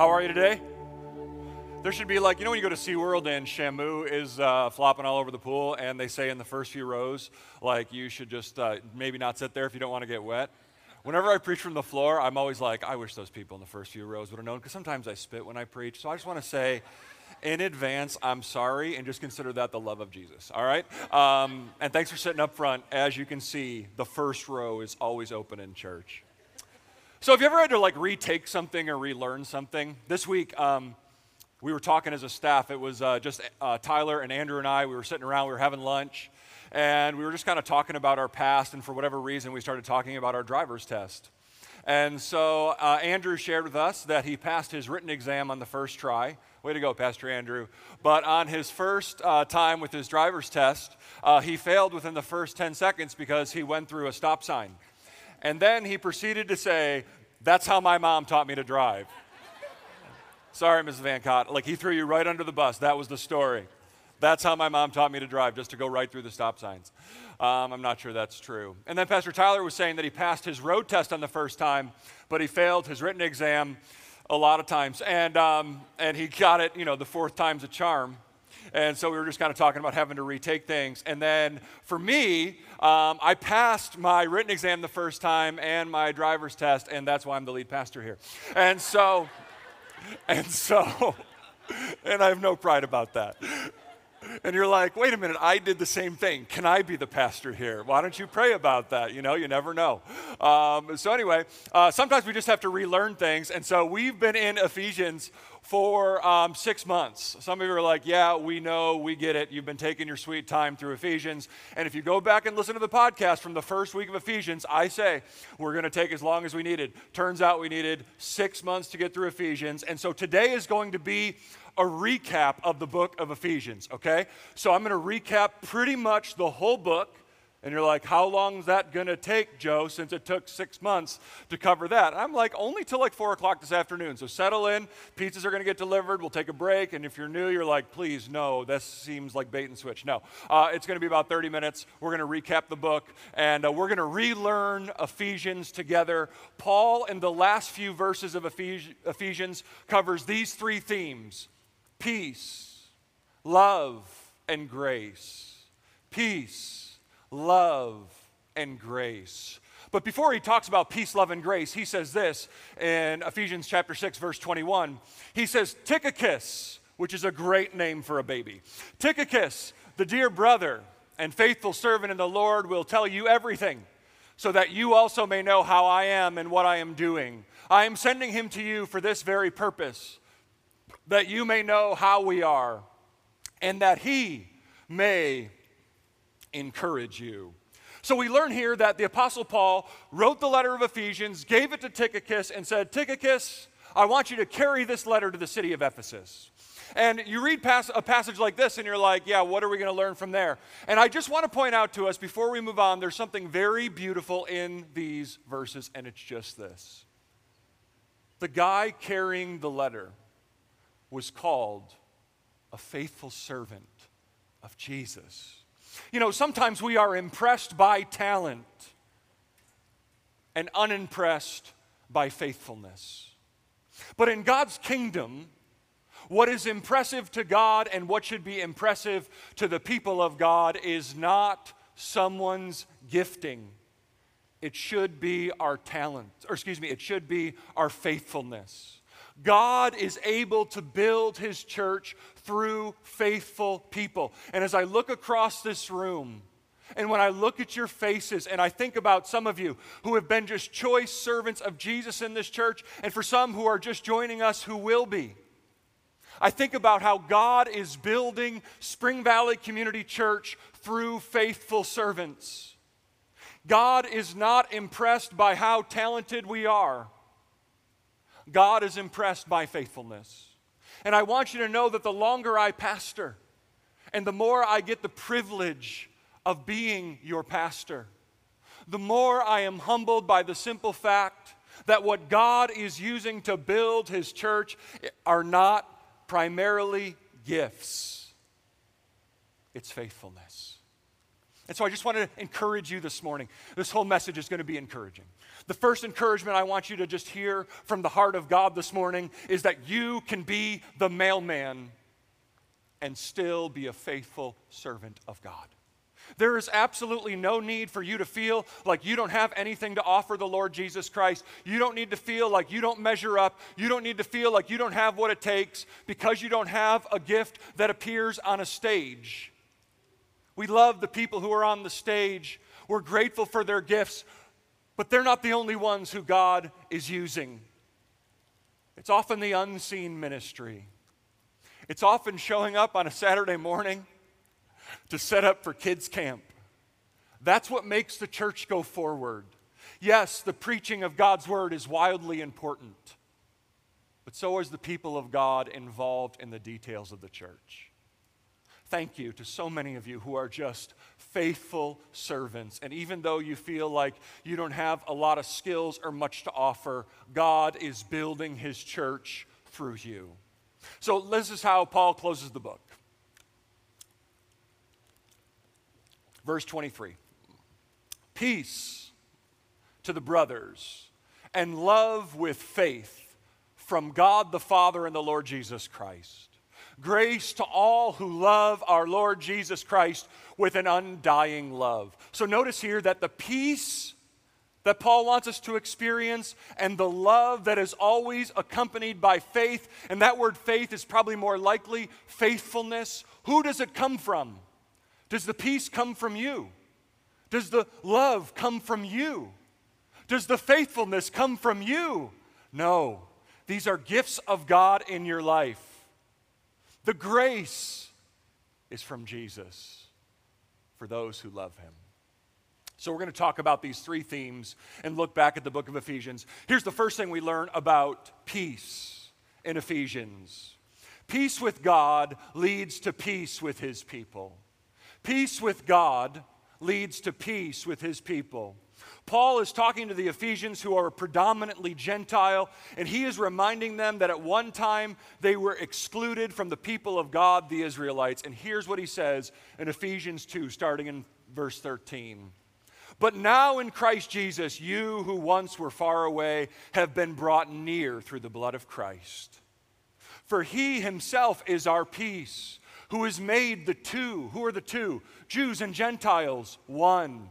How are you today? There should be like, you know, when you go to SeaWorld and Shamu is uh, flopping all over the pool, and they say in the first few rows, like, you should just uh, maybe not sit there if you don't want to get wet. Whenever I preach from the floor, I'm always like, I wish those people in the first few rows would have known, because sometimes I spit when I preach. So I just want to say, in advance, I'm sorry, and just consider that the love of Jesus, all right? Um, and thanks for sitting up front. As you can see, the first row is always open in church. So, have you ever had to like retake something or relearn something? This week, um, we were talking as a staff. It was uh, just uh, Tyler and Andrew and I. We were sitting around, we were having lunch, and we were just kind of talking about our past. And for whatever reason, we started talking about our driver's test. And so, uh, Andrew shared with us that he passed his written exam on the first try. Way to go, Pastor Andrew. But on his first uh, time with his driver's test, uh, he failed within the first 10 seconds because he went through a stop sign. And then he proceeded to say, That's how my mom taught me to drive. Sorry, Mrs. Van Cott. Like, he threw you right under the bus. That was the story. That's how my mom taught me to drive, just to go right through the stop signs. Um, I'm not sure that's true. And then Pastor Tyler was saying that he passed his road test on the first time, but he failed his written exam a lot of times. And, um, and he got it, you know, the fourth time's a charm. And so we were just kind of talking about having to retake things. And then for me, um, I passed my written exam the first time and my driver's test, and that's why I'm the lead pastor here. And so, and so, and I have no pride about that. And you're like, wait a minute, I did the same thing. Can I be the pastor here? Why don't you pray about that? You know, you never know. Um, so, anyway, uh, sometimes we just have to relearn things. And so we've been in Ephesians for um, six months. Some of you are like, yeah, we know, we get it. You've been taking your sweet time through Ephesians. And if you go back and listen to the podcast from the first week of Ephesians, I say we're going to take as long as we needed. Turns out we needed six months to get through Ephesians. And so today is going to be a recap of the book of Ephesians, okay? So I'm going to recap pretty much the whole book. And you're like, how long is that going to take, Joe, since it took six months to cover that? I'm like, only till like four o'clock this afternoon. So settle in. Pizzas are going to get delivered. We'll take a break. And if you're new, you're like, please, no, this seems like bait and switch. No, uh, it's going to be about 30 minutes. We're going to recap the book and uh, we're going to relearn Ephesians together. Paul, in the last few verses of Ephesians, covers these three themes peace, love, and grace. Peace, love, and grace. But before he talks about peace, love, and grace, he says this in Ephesians chapter 6, verse 21. He says, Tychicus, which is a great name for a baby. Tychicus, the dear brother and faithful servant in the Lord, will tell you everything, so that you also may know how I am and what I am doing. I am sending him to you for this very purpose that you may know how we are, and that he may encourage you. So we learn here that the Apostle Paul wrote the letter of Ephesians, gave it to Tychicus, and said, Tychicus, I want you to carry this letter to the city of Ephesus. And you read past a passage like this, and you're like, yeah, what are we going to learn from there? And I just want to point out to us before we move on, there's something very beautiful in these verses, and it's just this. The guy carrying the letter was called a faithful servant of Jesus. You know, sometimes we are impressed by talent and unimpressed by faithfulness. But in God's kingdom, what is impressive to God and what should be impressive to the people of God is not someone's gifting. It should be our talent, or excuse me, it should be our faithfulness. God is able to build his church through faithful people. And as I look across this room, and when I look at your faces and I think about some of you who have been just choice servants of Jesus in this church, and for some who are just joining us who will be, I think about how God is building Spring Valley Community Church through faithful servants. God is not impressed by how talented we are. God is impressed by faithfulness. And I want you to know that the longer I pastor and the more I get the privilege of being your pastor, the more I am humbled by the simple fact that what God is using to build his church are not primarily gifts, it's faithfulness. And so I just want to encourage you this morning. This whole message is going to be encouraging. The first encouragement I want you to just hear from the heart of God this morning is that you can be the mailman and still be a faithful servant of God. There is absolutely no need for you to feel like you don't have anything to offer the Lord Jesus Christ. You don't need to feel like you don't measure up. You don't need to feel like you don't have what it takes because you don't have a gift that appears on a stage. We love the people who are on the stage. We're grateful for their gifts, but they're not the only ones who God is using. It's often the unseen ministry. It's often showing up on a Saturday morning to set up for kids' camp. That's what makes the church go forward. Yes, the preaching of God's word is wildly important, but so is the people of God involved in the details of the church. Thank you to so many of you who are just faithful servants. And even though you feel like you don't have a lot of skills or much to offer, God is building his church through you. So, this is how Paul closes the book. Verse 23 Peace to the brothers and love with faith from God the Father and the Lord Jesus Christ. Grace to all who love our Lord Jesus Christ with an undying love. So notice here that the peace that Paul wants us to experience and the love that is always accompanied by faith, and that word faith is probably more likely faithfulness. Who does it come from? Does the peace come from you? Does the love come from you? Does the faithfulness come from you? No. These are gifts of God in your life. The grace is from Jesus for those who love him. So, we're going to talk about these three themes and look back at the book of Ephesians. Here's the first thing we learn about peace in Ephesians peace with God leads to peace with his people. Peace with God leads to peace with his people. Paul is talking to the Ephesians who are predominantly Gentile, and he is reminding them that at one time they were excluded from the people of God, the Israelites. And here's what he says in Ephesians 2, starting in verse 13. But now in Christ Jesus, you who once were far away have been brought near through the blood of Christ. For he himself is our peace who has made the two, who are the two? Jews and Gentiles, one,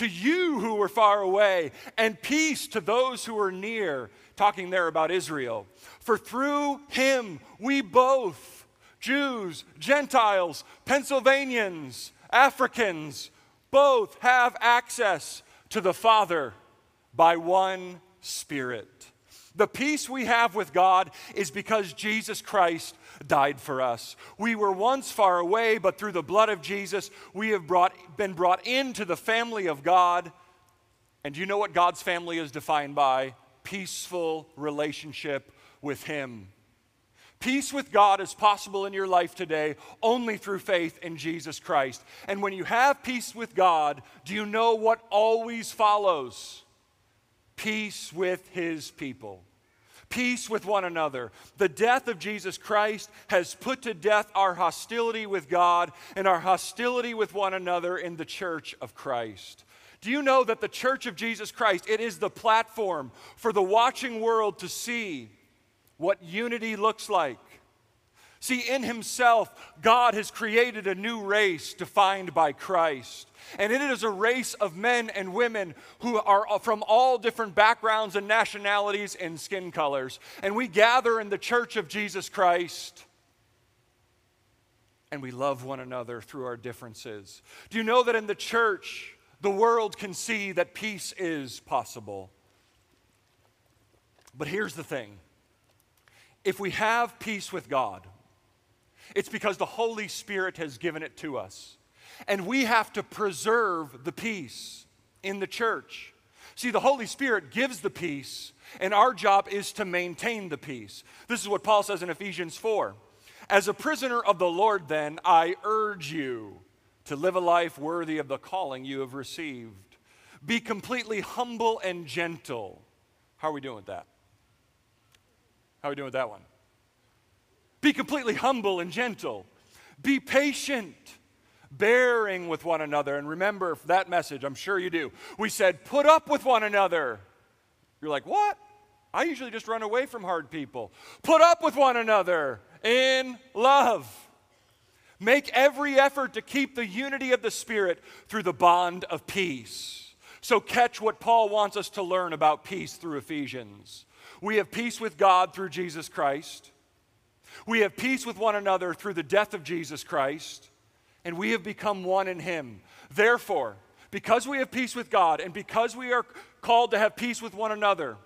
to you who were far away, and peace to those who are near. Talking there about Israel. For through him we both, Jews, Gentiles, Pennsylvanians, Africans, both have access to the Father by one Spirit. The peace we have with God is because Jesus Christ died for us. We were once far away, but through the blood of Jesus, we have brought, been brought into the family of God. And you know what God's family is defined by? Peaceful relationship with Him. Peace with God is possible in your life today only through faith in Jesus Christ. And when you have peace with God, do you know what always follows? peace with his people, peace with one another. The death of Jesus Christ has put to death our hostility with God and our hostility with one another in the church of Christ. Do you know that the church of Jesus Christ, it is the platform for the watching world to see what unity looks like? See, in Himself, God has created a new race defined by Christ. And it is a race of men and women who are from all different backgrounds and nationalities and skin colors. And we gather in the church of Jesus Christ and we love one another through our differences. Do you know that in the church, the world can see that peace is possible? But here's the thing if we have peace with God, it's because the Holy Spirit has given it to us. And we have to preserve the peace in the church. See, the Holy Spirit gives the peace, and our job is to maintain the peace. This is what Paul says in Ephesians 4. As a prisoner of the Lord, then, I urge you to live a life worthy of the calling you have received. Be completely humble and gentle. How are we doing with that? How are we doing with that one? Be completely humble and gentle. Be patient, bearing with one another. And remember that message, I'm sure you do. We said, put up with one another. You're like, what? I usually just run away from hard people. Put up with one another in love. Make every effort to keep the unity of the Spirit through the bond of peace. So, catch what Paul wants us to learn about peace through Ephesians. We have peace with God through Jesus Christ. We have peace with one another through the death of Jesus Christ, and we have become one in Him. Therefore, because we have peace with God and because we are called to have peace with one another,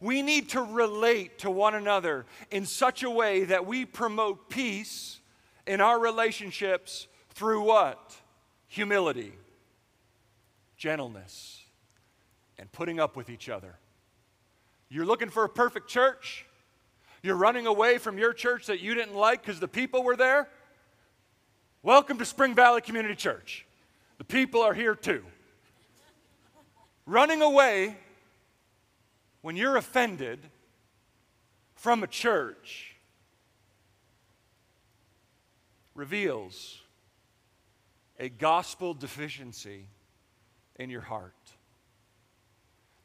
we need to relate to one another in such a way that we promote peace in our relationships through what? Humility, gentleness, and putting up with each other. You're looking for a perfect church? You're running away from your church that you didn't like because the people were there? Welcome to Spring Valley Community Church. The people are here too. Running away when you're offended from a church reveals a gospel deficiency in your heart.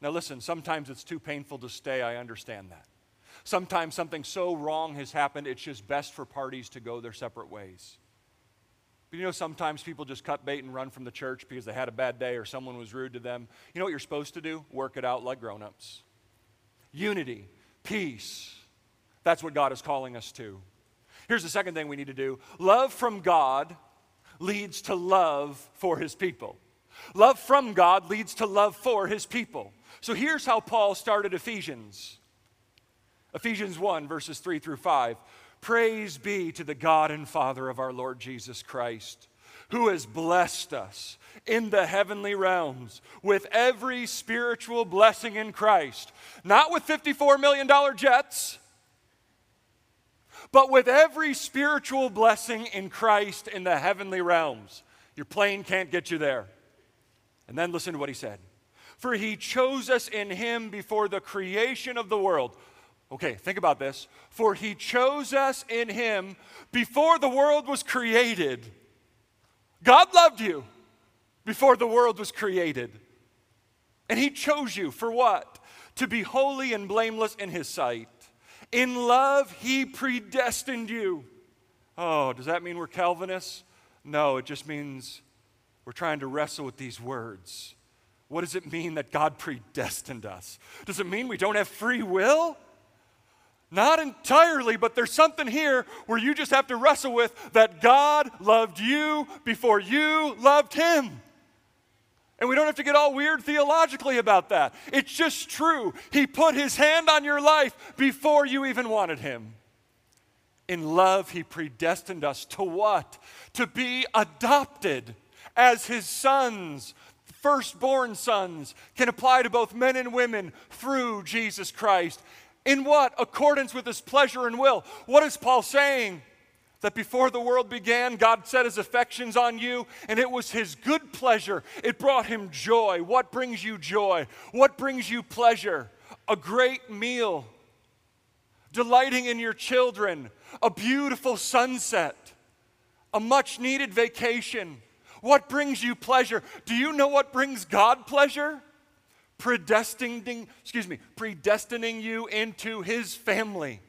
Now, listen, sometimes it's too painful to stay. I understand that. Sometimes something so wrong has happened, it's just best for parties to go their separate ways. But you know, sometimes people just cut bait and run from the church because they had a bad day or someone was rude to them. You know what you're supposed to do? Work it out like grown ups. Unity, peace. That's what God is calling us to. Here's the second thing we need to do love from God leads to love for his people. Love from God leads to love for his people. So here's how Paul started Ephesians. Ephesians 1, verses 3 through 5. Praise be to the God and Father of our Lord Jesus Christ, who has blessed us in the heavenly realms with every spiritual blessing in Christ. Not with $54 million jets, but with every spiritual blessing in Christ in the heavenly realms. Your plane can't get you there. And then listen to what he said. For he chose us in him before the creation of the world. Okay, think about this. For he chose us in him before the world was created. God loved you before the world was created. And he chose you for what? To be holy and blameless in his sight. In love, he predestined you. Oh, does that mean we're Calvinists? No, it just means we're trying to wrestle with these words. What does it mean that God predestined us? Does it mean we don't have free will? Not entirely, but there's something here where you just have to wrestle with that God loved you before you loved Him. And we don't have to get all weird theologically about that. It's just true. He put His hand on your life before you even wanted Him. In love, He predestined us to what? To be adopted as His sons firstborn sons can apply to both men and women through Jesus Christ. In what? Accordance with his pleasure and will. What is Paul saying? That before the world began, God set his affections on you, and it was his good pleasure. It brought him joy. What brings you joy? What brings you pleasure? A great meal, delighting in your children, a beautiful sunset, a much needed vacation. What brings you pleasure? Do you know what brings God pleasure? Predestining, excuse me, predestining you into his family.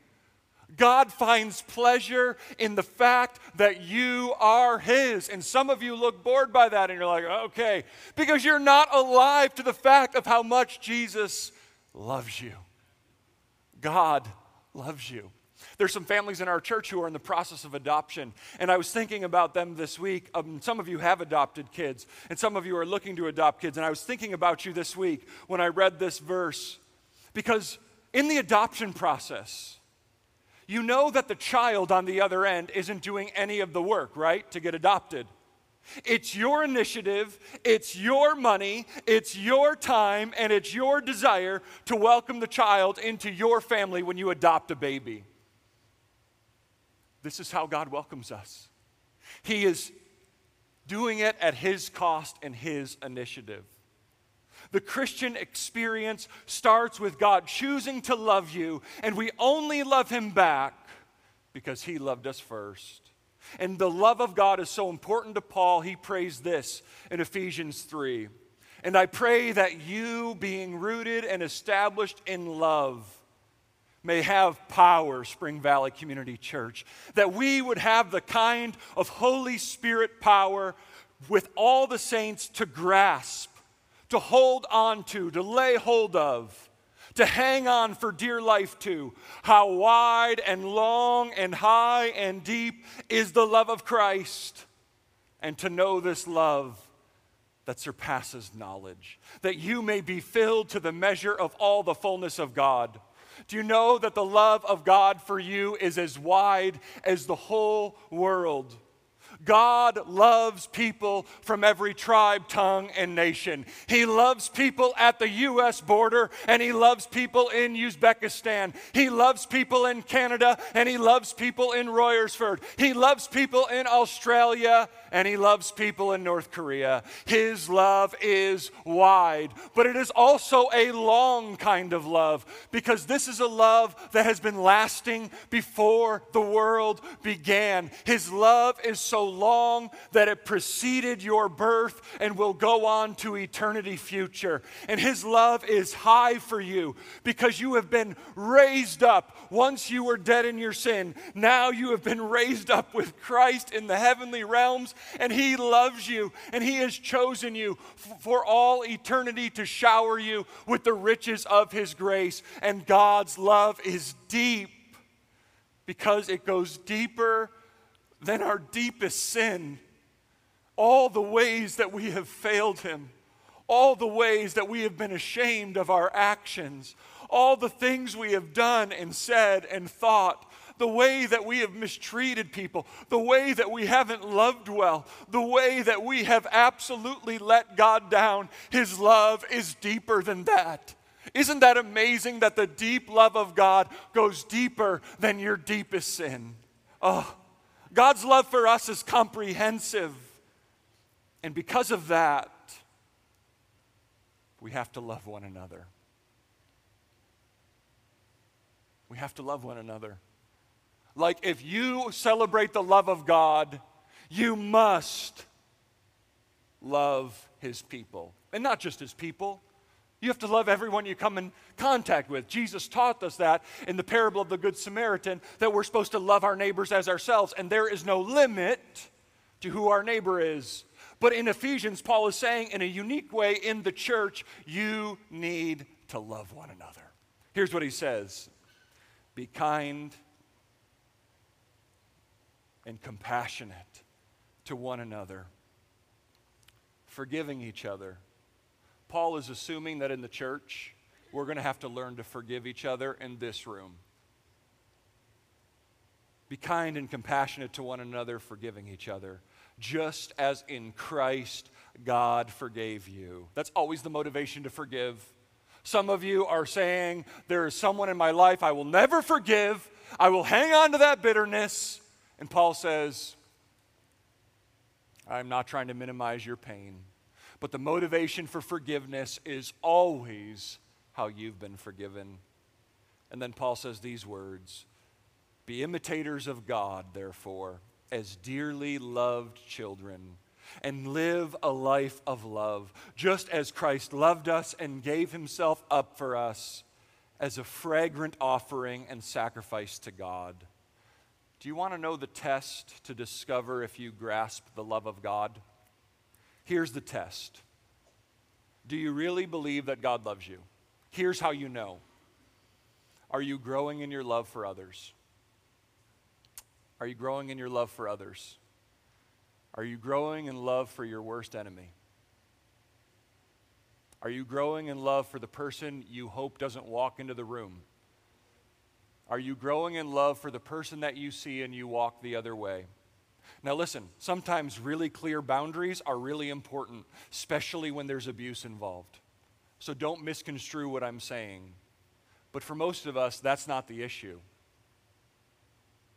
God finds pleasure in the fact that you are His. And some of you look bored by that and you're like, okay, because you're not alive to the fact of how much Jesus loves you. God loves you. There's some families in our church who are in the process of adoption, and I was thinking about them this week. Um, some of you have adopted kids, and some of you are looking to adopt kids, and I was thinking about you this week when I read this verse. Because in the adoption process, you know that the child on the other end isn't doing any of the work, right, to get adopted. It's your initiative, it's your money, it's your time, and it's your desire to welcome the child into your family when you adopt a baby. This is how God welcomes us. He is doing it at His cost and His initiative. The Christian experience starts with God choosing to love you, and we only love Him back because He loved us first. And the love of God is so important to Paul, he prays this in Ephesians 3. And I pray that you, being rooted and established in love, may have power, Spring Valley Community Church, that we would have the kind of Holy Spirit power with all the saints to grasp, to hold on to, to lay hold of to hang on for dear life to. How wide and long and high and deep is the love of Christ. And to know this love that surpasses knowledge, that you may be filled to the measure of all the fullness of God. Do you know that the love of God for you is as wide as the whole world? God loves people from every tribe, tongue, and nation. He loves people at the U.S. border, and He loves people in Uzbekistan. He loves people in Canada, and He loves people in Royersford. He loves people in Australia, and He loves people in North Korea. His love is wide, but it is also a long kind of love because this is a love that has been lasting before the world began. His love is so long that it preceded your birth and will go on to eternity future. And His love is high for you because you have been raised up. Once you were dead in your sin, now you have been raised up with Christ in the heavenly realms, and He loves you, and He has chosen you f- for all eternity to shower you with the riches of His grace. And God's love is deep because it goes deeper than our deepest sin, all the ways that we have failed Him, all the ways that we have been ashamed of our actions, all the things we have done and said and thought, the way that we have mistreated people, the way that we haven't loved well, the way that we have absolutely let God down. His love is deeper than that. Isn't that amazing that the deep love of God goes deeper than your deepest sin? Oh, God's love for us is comprehensive. And because of that, we have to love one another. We have to love one another. Like if you celebrate the love of God, you must love his people. And not just his people, you have to love everyone you come in contact with. Jesus taught us that in the parable of the Good Samaritan, that we're supposed to love our neighbors as ourselves, and there is no limit to who our neighbor is. But in Ephesians, Paul is saying in a unique way in the church, you need to love one another. Here's what he says Be kind and compassionate to one another, forgiving each other Paul is assuming that in the church, we're going to have to learn to forgive each other in this room. Be kind and compassionate to one another, forgiving each other, just as in Christ God forgave you. That's always the motivation to forgive. Some of you are saying, There is someone in my life I will never forgive. I will hang on to that bitterness. And Paul says, I'm not trying to minimize your pain. But the motivation for forgiveness is always how you've been forgiven. And then Paul says these words Be imitators of God, therefore, as dearly loved children, and live a life of love, just as Christ loved us and gave himself up for us as a fragrant offering and sacrifice to God. Do you want to know the test to discover if you grasp the love of God? Here's the test Do you really believe that God loves you? Here's how you know Are you growing in your love for others? Are you growing in your love for others? Are you growing in love for your worst enemy? Are you growing in love for the person you hope doesn't walk into the room? Are you growing in love for the person that you see and you walk the other way? Now, listen, sometimes really clear boundaries are really important, especially when there's abuse involved. So don't misconstrue what I'm saying. But for most of us, that's not the issue.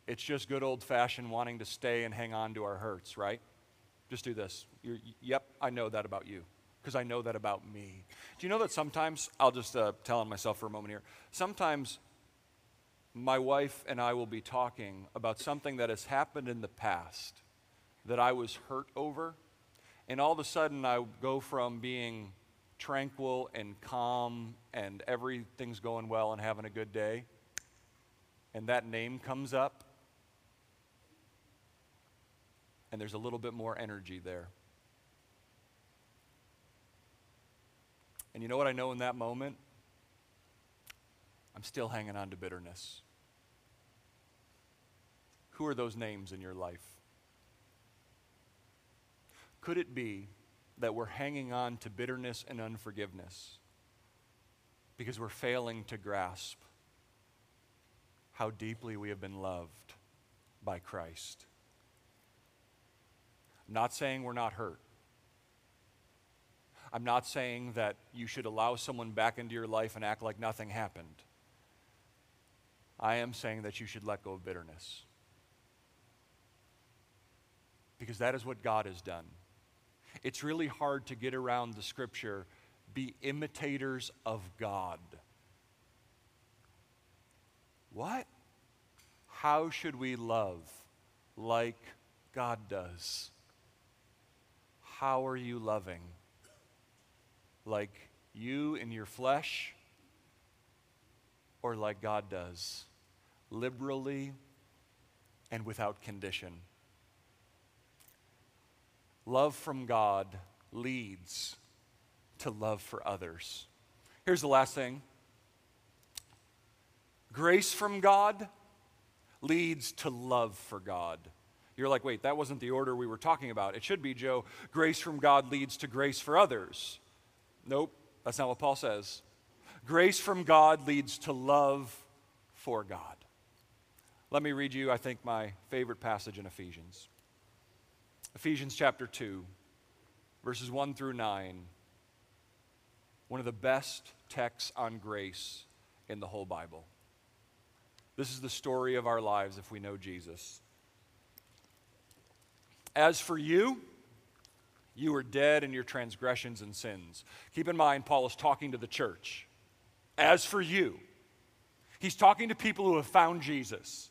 It's just good old fashioned wanting to stay and hang on to our hurts, right? Just do this. You're, yep, I know that about you because I know that about me. Do you know that sometimes, I'll just uh, tell on myself for a moment here, sometimes my wife and I will be talking about something that has happened in the past that I was hurt over, and all of a sudden I go from being tranquil and calm and everything's going well and having a good day, and that name comes up, and there's a little bit more energy there. And you know what I know in that moment? I'm still hanging on to bitterness. Who are those names in your life? Could it be that we're hanging on to bitterness and unforgiveness because we're failing to grasp how deeply we have been loved by Christ? I'm not saying we're not hurt. I'm not saying that you should allow someone back into your life and act like nothing happened. I am saying that you should let go of bitterness. Because that is what God has done. It's really hard to get around the scripture be imitators of God. What? How should we love like God does? How are you loving? Like you in your flesh or like God does? Liberally and without condition. Love from God leads to love for others. Here's the last thing grace from God leads to love for God. You're like, wait, that wasn't the order we were talking about. It should be, Joe, grace from God leads to grace for others. Nope, that's not what Paul says. Grace from God leads to love for God. Let me read you, I think, my favorite passage in Ephesians. Ephesians chapter 2, verses 1 through 9. One of the best texts on grace in the whole Bible. This is the story of our lives if we know Jesus. As for you, you were dead in your transgressions and sins. Keep in mind, Paul is talking to the church. As for you, he's talking to people who have found Jesus.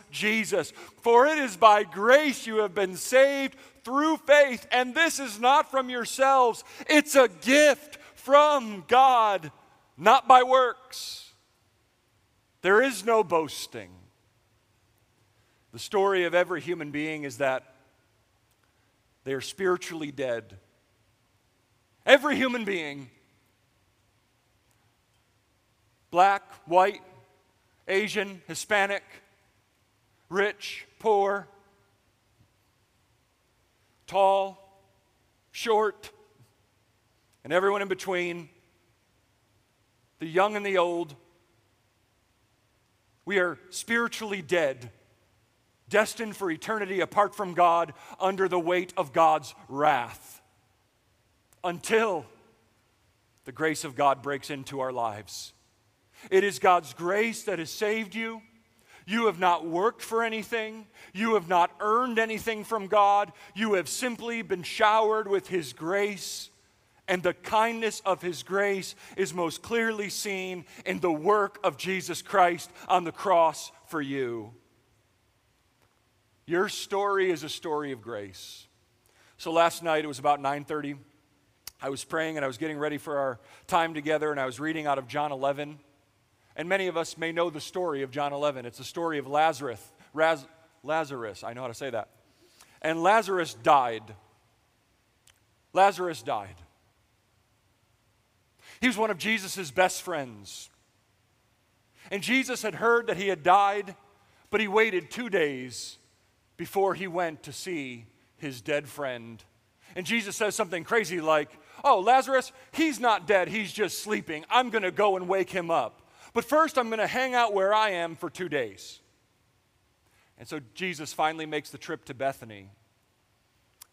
Jesus. For it is by grace you have been saved through faith, and this is not from yourselves, it's a gift from God, not by works. There is no boasting. The story of every human being is that they are spiritually dead. Every human being, black, white, Asian, Hispanic, rich, poor, tall, short, and everyone in between, the young and the old. We are spiritually dead, destined for eternity apart from God under the weight of God's wrath until the grace of God breaks into our lives. It is God's grace that has saved you. You have not worked for anything. You have not earned anything from God. You have simply been showered with His grace. And the kindness of His grace is most clearly seen in the work of Jesus Christ on the cross for you. Your story is a story of grace. So last night, it was about 9:30. I was praying and I was getting ready for our time together, and I was reading out of John 11. And many of us may know the story of John 11. It's the story of Lazarus. Raz, Lazarus, I know how to say that. And Lazarus died. Lazarus died. He was one of Jesus' best friends. And Jesus had heard that he had died, but he waited two days before he went to see his dead friend. And Jesus says something crazy like, Oh, Lazarus, he's not dead, he's just sleeping. I'm going to go and wake him up. But first, I'm going to hang out where I am for two days. And so Jesus finally makes the trip to Bethany.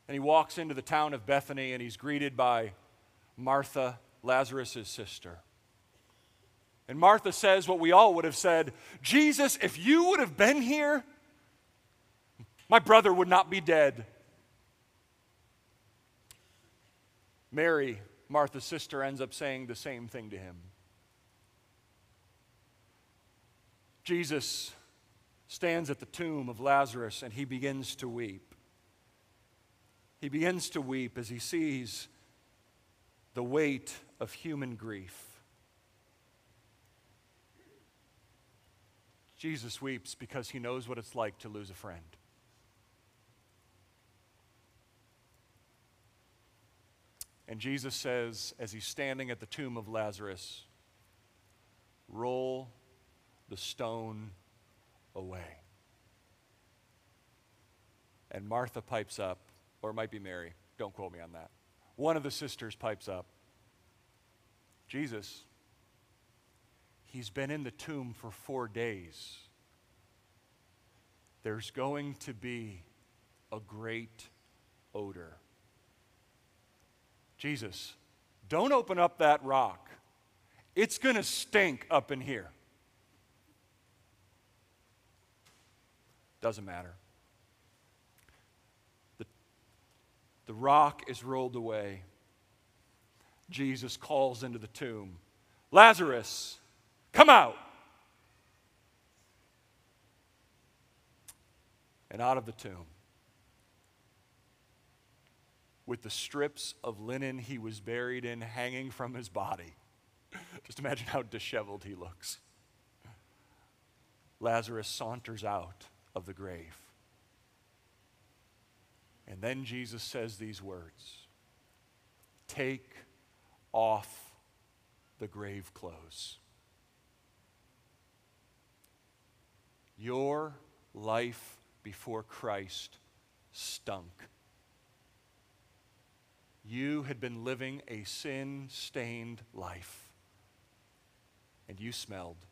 And he walks into the town of Bethany and he's greeted by Martha, Lazarus' sister. And Martha says what we all would have said Jesus, if you would have been here, my brother would not be dead. Mary, Martha's sister, ends up saying the same thing to him. Jesus stands at the tomb of Lazarus and he begins to weep. He begins to weep as he sees the weight of human grief. Jesus weeps because he knows what it's like to lose a friend. And Jesus says, as he's standing at the tomb of Lazarus, roll the stone away. And Martha pipes up, or it might be Mary, don't quote me on that. One of the sisters pipes up Jesus, he's been in the tomb for four days. There's going to be a great odor. Jesus, don't open up that rock. It's going to stink up in here. Doesn't matter. The, the rock is rolled away. Jesus calls into the tomb Lazarus, come out. And out of the tomb with the strips of linen he was buried in hanging from his body. Just imagine how disheveled he looks. Lazarus saunters out of the grave. And then Jesus says these words Take off the grave clothes. Your life before Christ stunk you had been living a sin stained life and you smelled.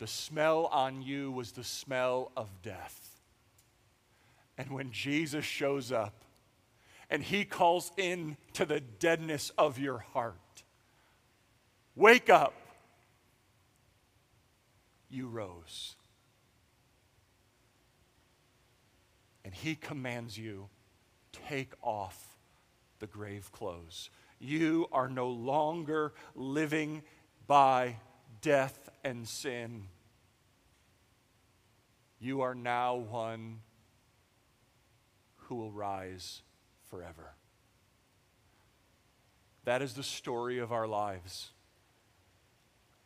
The smell on you was the smell of death. And when Jesus shows up and he calls in to the deadness of your heart, wake up, you rose. And he commands you, take off the grave clothes. You are no longer living by death and sin. You are now one who will rise forever. That is the story of our lives.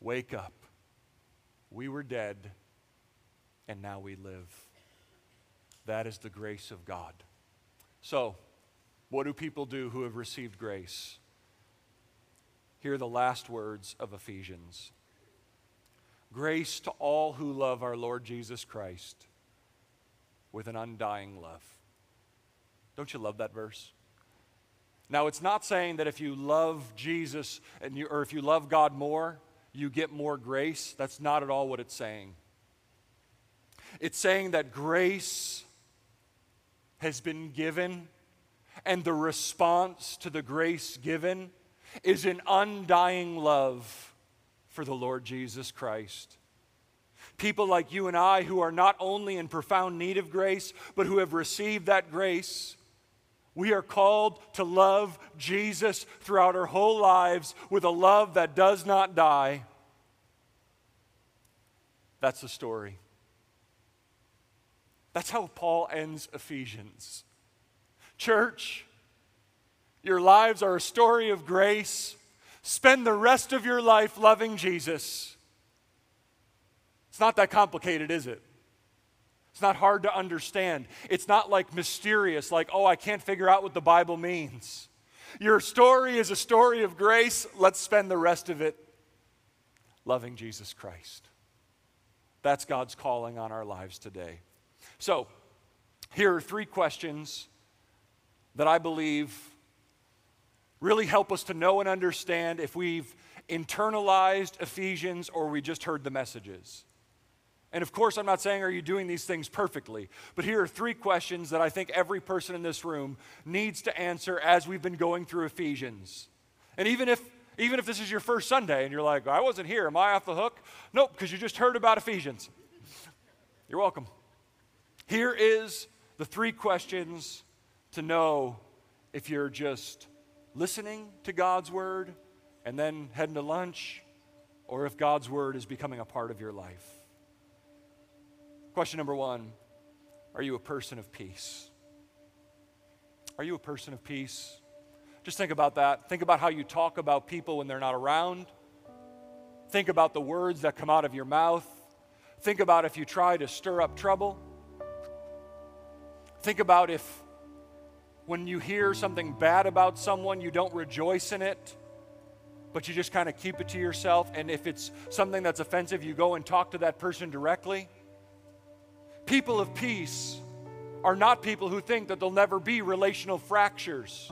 Wake up. We were dead, and now we live. That is the grace of God. So, what do people do who have received grace? Hear the last words of Ephesians Grace to all who love our Lord Jesus Christ with an undying love. Don't you love that verse? Now, it's not saying that if you love Jesus and you, or if you love God more, you get more grace. That's not at all what it's saying. It's saying that grace has been given and the response to the grace given is an undying love for the Lord Jesus Christ. People like you and I who are not only in profound need of grace, but who have received that grace. We are called to love Jesus throughout our whole lives with a love that does not die. That's the story. That's how Paul ends Ephesians. Church, your lives are a story of grace. Spend the rest of your life loving Jesus. It's not that complicated, is it? It's not hard to understand. It's not like mysterious, like, oh, I can't figure out what the Bible means. Your story is a story of grace. Let's spend the rest of it loving Jesus Christ. That's God's calling on our lives today. So, here are three questions that I believe really help us to know and understand if we've internalized Ephesians or we just heard the messages. And of course, I'm not saying, are you doing these things perfectly? But here are three questions that I think every person in this room needs to answer as we've been going through Ephesians. And even if even if this is your first Sunday and you're like, I wasn't here, am I off the hook? Nope, because you just heard about Ephesians. You're welcome. Here is the three questions to know if you're just listening to God's word and then heading to lunch, or if God's word is becoming a part of your life. Question number one Are you a person of peace? Are you a person of peace? Just think about that. Think about how you talk about people when they're not around. Think about the words that come out of your mouth. Think about if you try to stir up trouble. Think about if when you hear something bad about someone, you don't rejoice in it, but you just kind of keep it to yourself. And if it's something that's offensive, you go and talk to that person directly. People of peace are not people who think that there'll never be relational fractures.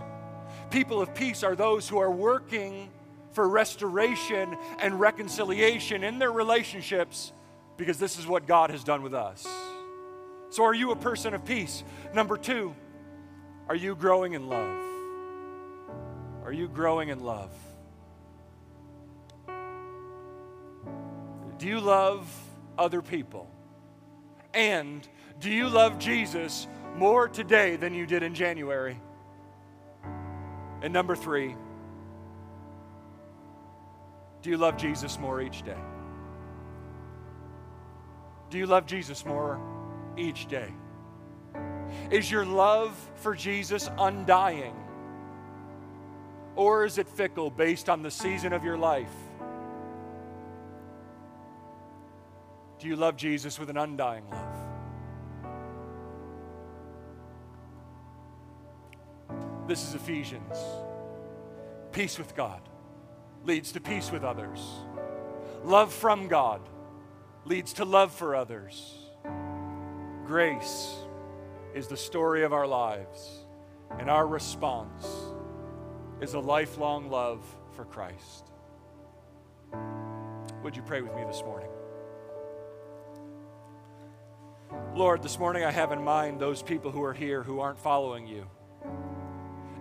People of peace are those who are working for restoration and reconciliation in their relationships because this is what God has done with us. So, are you a person of peace? Number two, are you growing in love? Are you growing in love? Do you love other people? And do you love Jesus more today than you did in January? And number three, do you love Jesus more each day? Do you love Jesus more each day? Is your love for Jesus undying? Or is it fickle based on the season of your life? Do you love Jesus with an undying love? This is Ephesians. Peace with God leads to peace with others. Love from God leads to love for others. Grace is the story of our lives, and our response is a lifelong love for Christ. Would you pray with me this morning? Lord, this morning I have in mind those people who are here who aren't following you.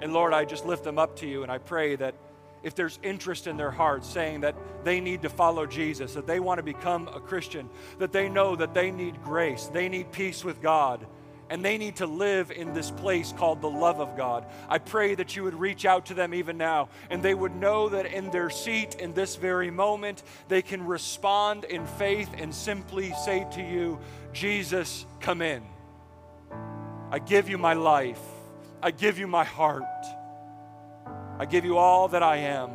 And Lord, I just lift them up to you and I pray that if there's interest in their hearts saying that they need to follow Jesus, that they want to become a Christian, that they know that they need grace, they need peace with God, and they need to live in this place called the love of God. I pray that you would reach out to them even now and they would know that in their seat in this very moment, they can respond in faith and simply say to you, Jesus, come in. I give you my life, I give you my heart. I give you all that I am.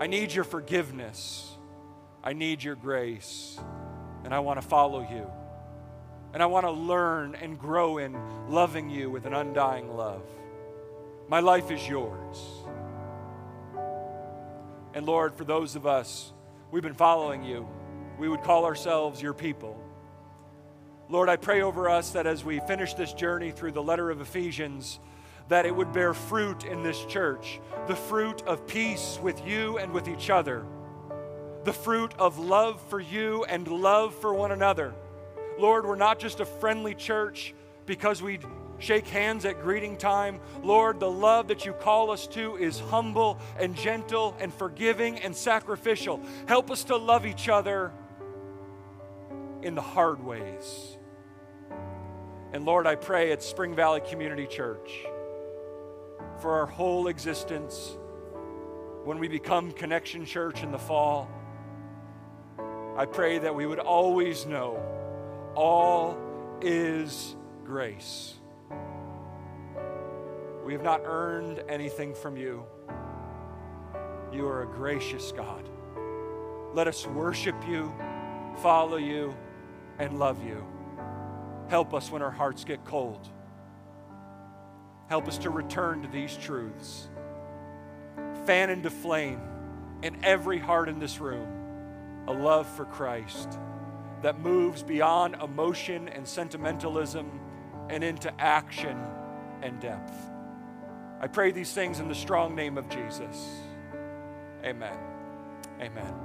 I need your forgiveness. I need your grace. And I want to follow you. And I want to learn and grow in loving you with an undying love. My life is yours. And Lord, for those of us, we've been following you, we would call ourselves your people. Lord, I pray over us that as we finish this journey through the letter of Ephesians, that it would bear fruit in this church the fruit of peace with you and with each other, the fruit of love for you and love for one another. Lord, we're not just a friendly church because we shake hands at greeting time. Lord, the love that you call us to is humble and gentle and forgiving and sacrificial. Help us to love each other in the hard ways. And Lord, I pray at Spring Valley Community Church for our whole existence when we become Connection Church in the fall. I pray that we would always know all is grace. We have not earned anything from you. You are a gracious God. Let us worship you, follow you, and love you. Help us when our hearts get cold. Help us to return to these truths. Fan into flame in every heart in this room a love for Christ that moves beyond emotion and sentimentalism and into action and depth. I pray these things in the strong name of Jesus. Amen. Amen.